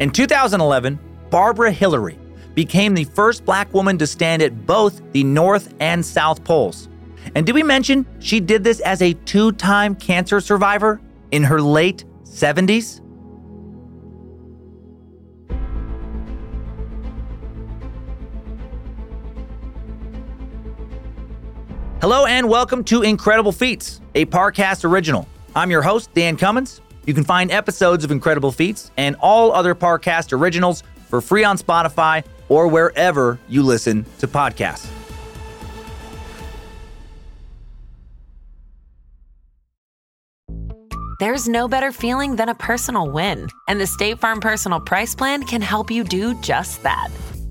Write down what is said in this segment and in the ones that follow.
In 2011, Barbara Hillary became the first black woman to stand at both the North and South Poles. And did we mention she did this as a two time cancer survivor in her late 70s? Hello and welcome to Incredible Feats, a Parcast original. I'm your host, Dan Cummins. You can find episodes of Incredible Feats and all other Parcast originals for free on Spotify or wherever you listen to podcasts. There's no better feeling than a personal win, and the State Farm Personal Price Plan can help you do just that.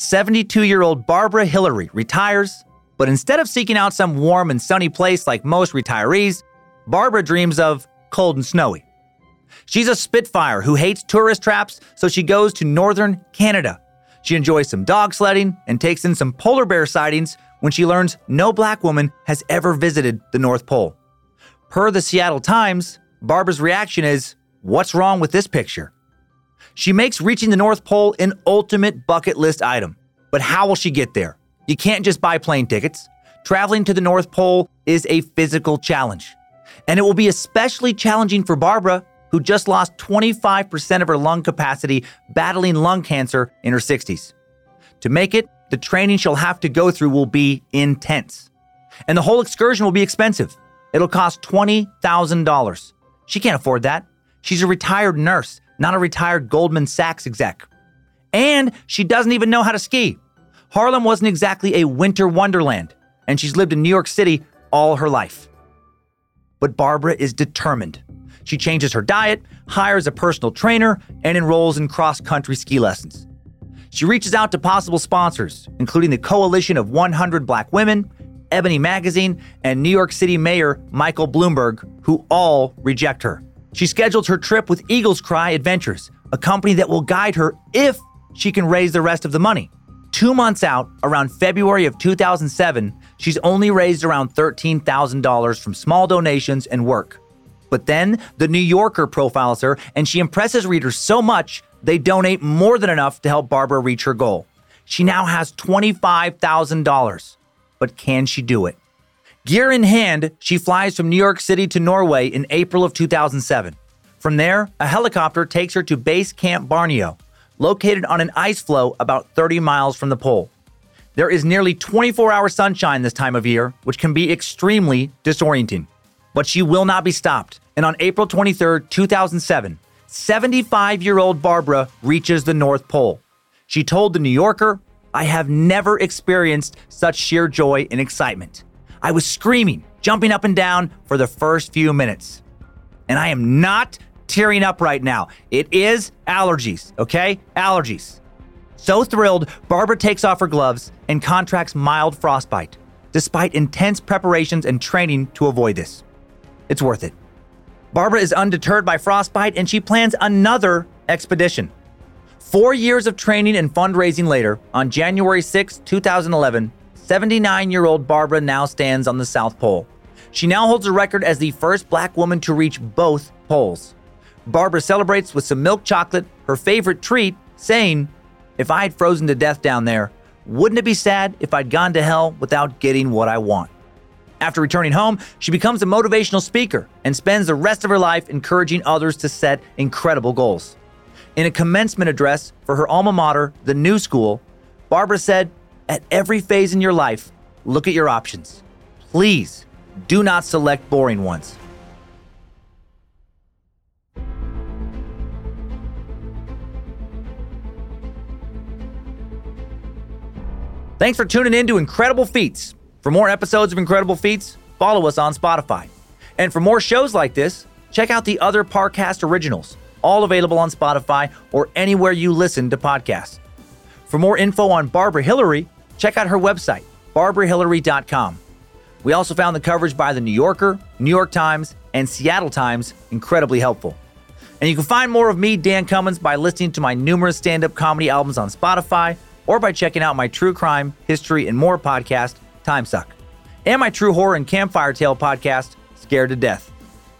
72 year old Barbara Hillary retires, but instead of seeking out some warm and sunny place like most retirees, Barbara dreams of cold and snowy. She's a Spitfire who hates tourist traps, so she goes to northern Canada. She enjoys some dog sledding and takes in some polar bear sightings when she learns no black woman has ever visited the North Pole. Per the Seattle Times, Barbara's reaction is, What's wrong with this picture? She makes reaching the North Pole an ultimate bucket list item. But how will she get there? You can't just buy plane tickets. Traveling to the North Pole is a physical challenge. And it will be especially challenging for Barbara, who just lost 25% of her lung capacity battling lung cancer in her 60s. To make it, the training she'll have to go through will be intense. And the whole excursion will be expensive. It'll cost $20,000. She can't afford that. She's a retired nurse not a retired Goldman Sachs exec. And she doesn't even know how to ski. Harlem wasn't exactly a winter wonderland, and she's lived in New York City all her life. But Barbara is determined. She changes her diet, hires a personal trainer, and enrolls in cross country ski lessons. She reaches out to possible sponsors, including the Coalition of 100 Black Women, Ebony Magazine, and New York City Mayor Michael Bloomberg, who all reject her. She scheduled her trip with Eagles Cry Adventures, a company that will guide her if she can raise the rest of the money. Two months out, around February of 2007, she's only raised around $13,000 from small donations and work. But then the New Yorker profiles her, and she impresses readers so much they donate more than enough to help Barbara reach her goal. She now has $25,000. But can she do it? Gear in hand, she flies from New York City to Norway in April of 2007. From there, a helicopter takes her to Base Camp Barneo, located on an ice floe about 30 miles from the pole. There is nearly 24 hour sunshine this time of year, which can be extremely disorienting. But she will not be stopped, and on April 23, 2007, 75 year old Barbara reaches the North Pole. She told The New Yorker, I have never experienced such sheer joy and excitement. I was screaming, jumping up and down for the first few minutes. And I am not tearing up right now. It is allergies, okay? Allergies. So thrilled, Barbara takes off her gloves and contracts mild frostbite, despite intense preparations and training to avoid this. It's worth it. Barbara is undeterred by frostbite and she plans another expedition. Four years of training and fundraising later, on January 6, 2011, 79 year old Barbara now stands on the South Pole. She now holds a record as the first black woman to reach both poles. Barbara celebrates with some milk chocolate, her favorite treat, saying, If I had frozen to death down there, wouldn't it be sad if I'd gone to hell without getting what I want? After returning home, she becomes a motivational speaker and spends the rest of her life encouraging others to set incredible goals. In a commencement address for her alma mater, the New School, Barbara said, at every phase in your life, look at your options. Please do not select boring ones. Thanks for tuning in to Incredible Feats. For more episodes of Incredible Feats, follow us on Spotify. And for more shows like this, check out the other Parcast originals, all available on Spotify or anywhere you listen to podcasts. For more info on Barbara Hillary, check out her website, barbarahillary.com. We also found the coverage by the New Yorker, New York Times, and Seattle Times incredibly helpful. And you can find more of me, Dan Cummins, by listening to my numerous stand up comedy albums on Spotify or by checking out my true crime, history, and more podcast, Time Suck, and my true horror and campfire tale podcast, Scared to Death.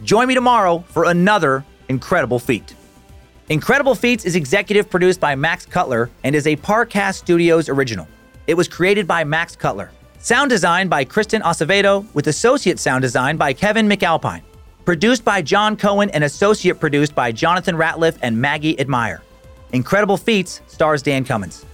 Join me tomorrow for another incredible feat. Incredible Feats is executive produced by Max Cutler and is a Parcast Studios original. It was created by Max Cutler. Sound design by Kristen Acevedo with associate sound design by Kevin McAlpine. Produced by John Cohen and associate produced by Jonathan Ratliff and Maggie Admire. Incredible Feats stars Dan Cummins.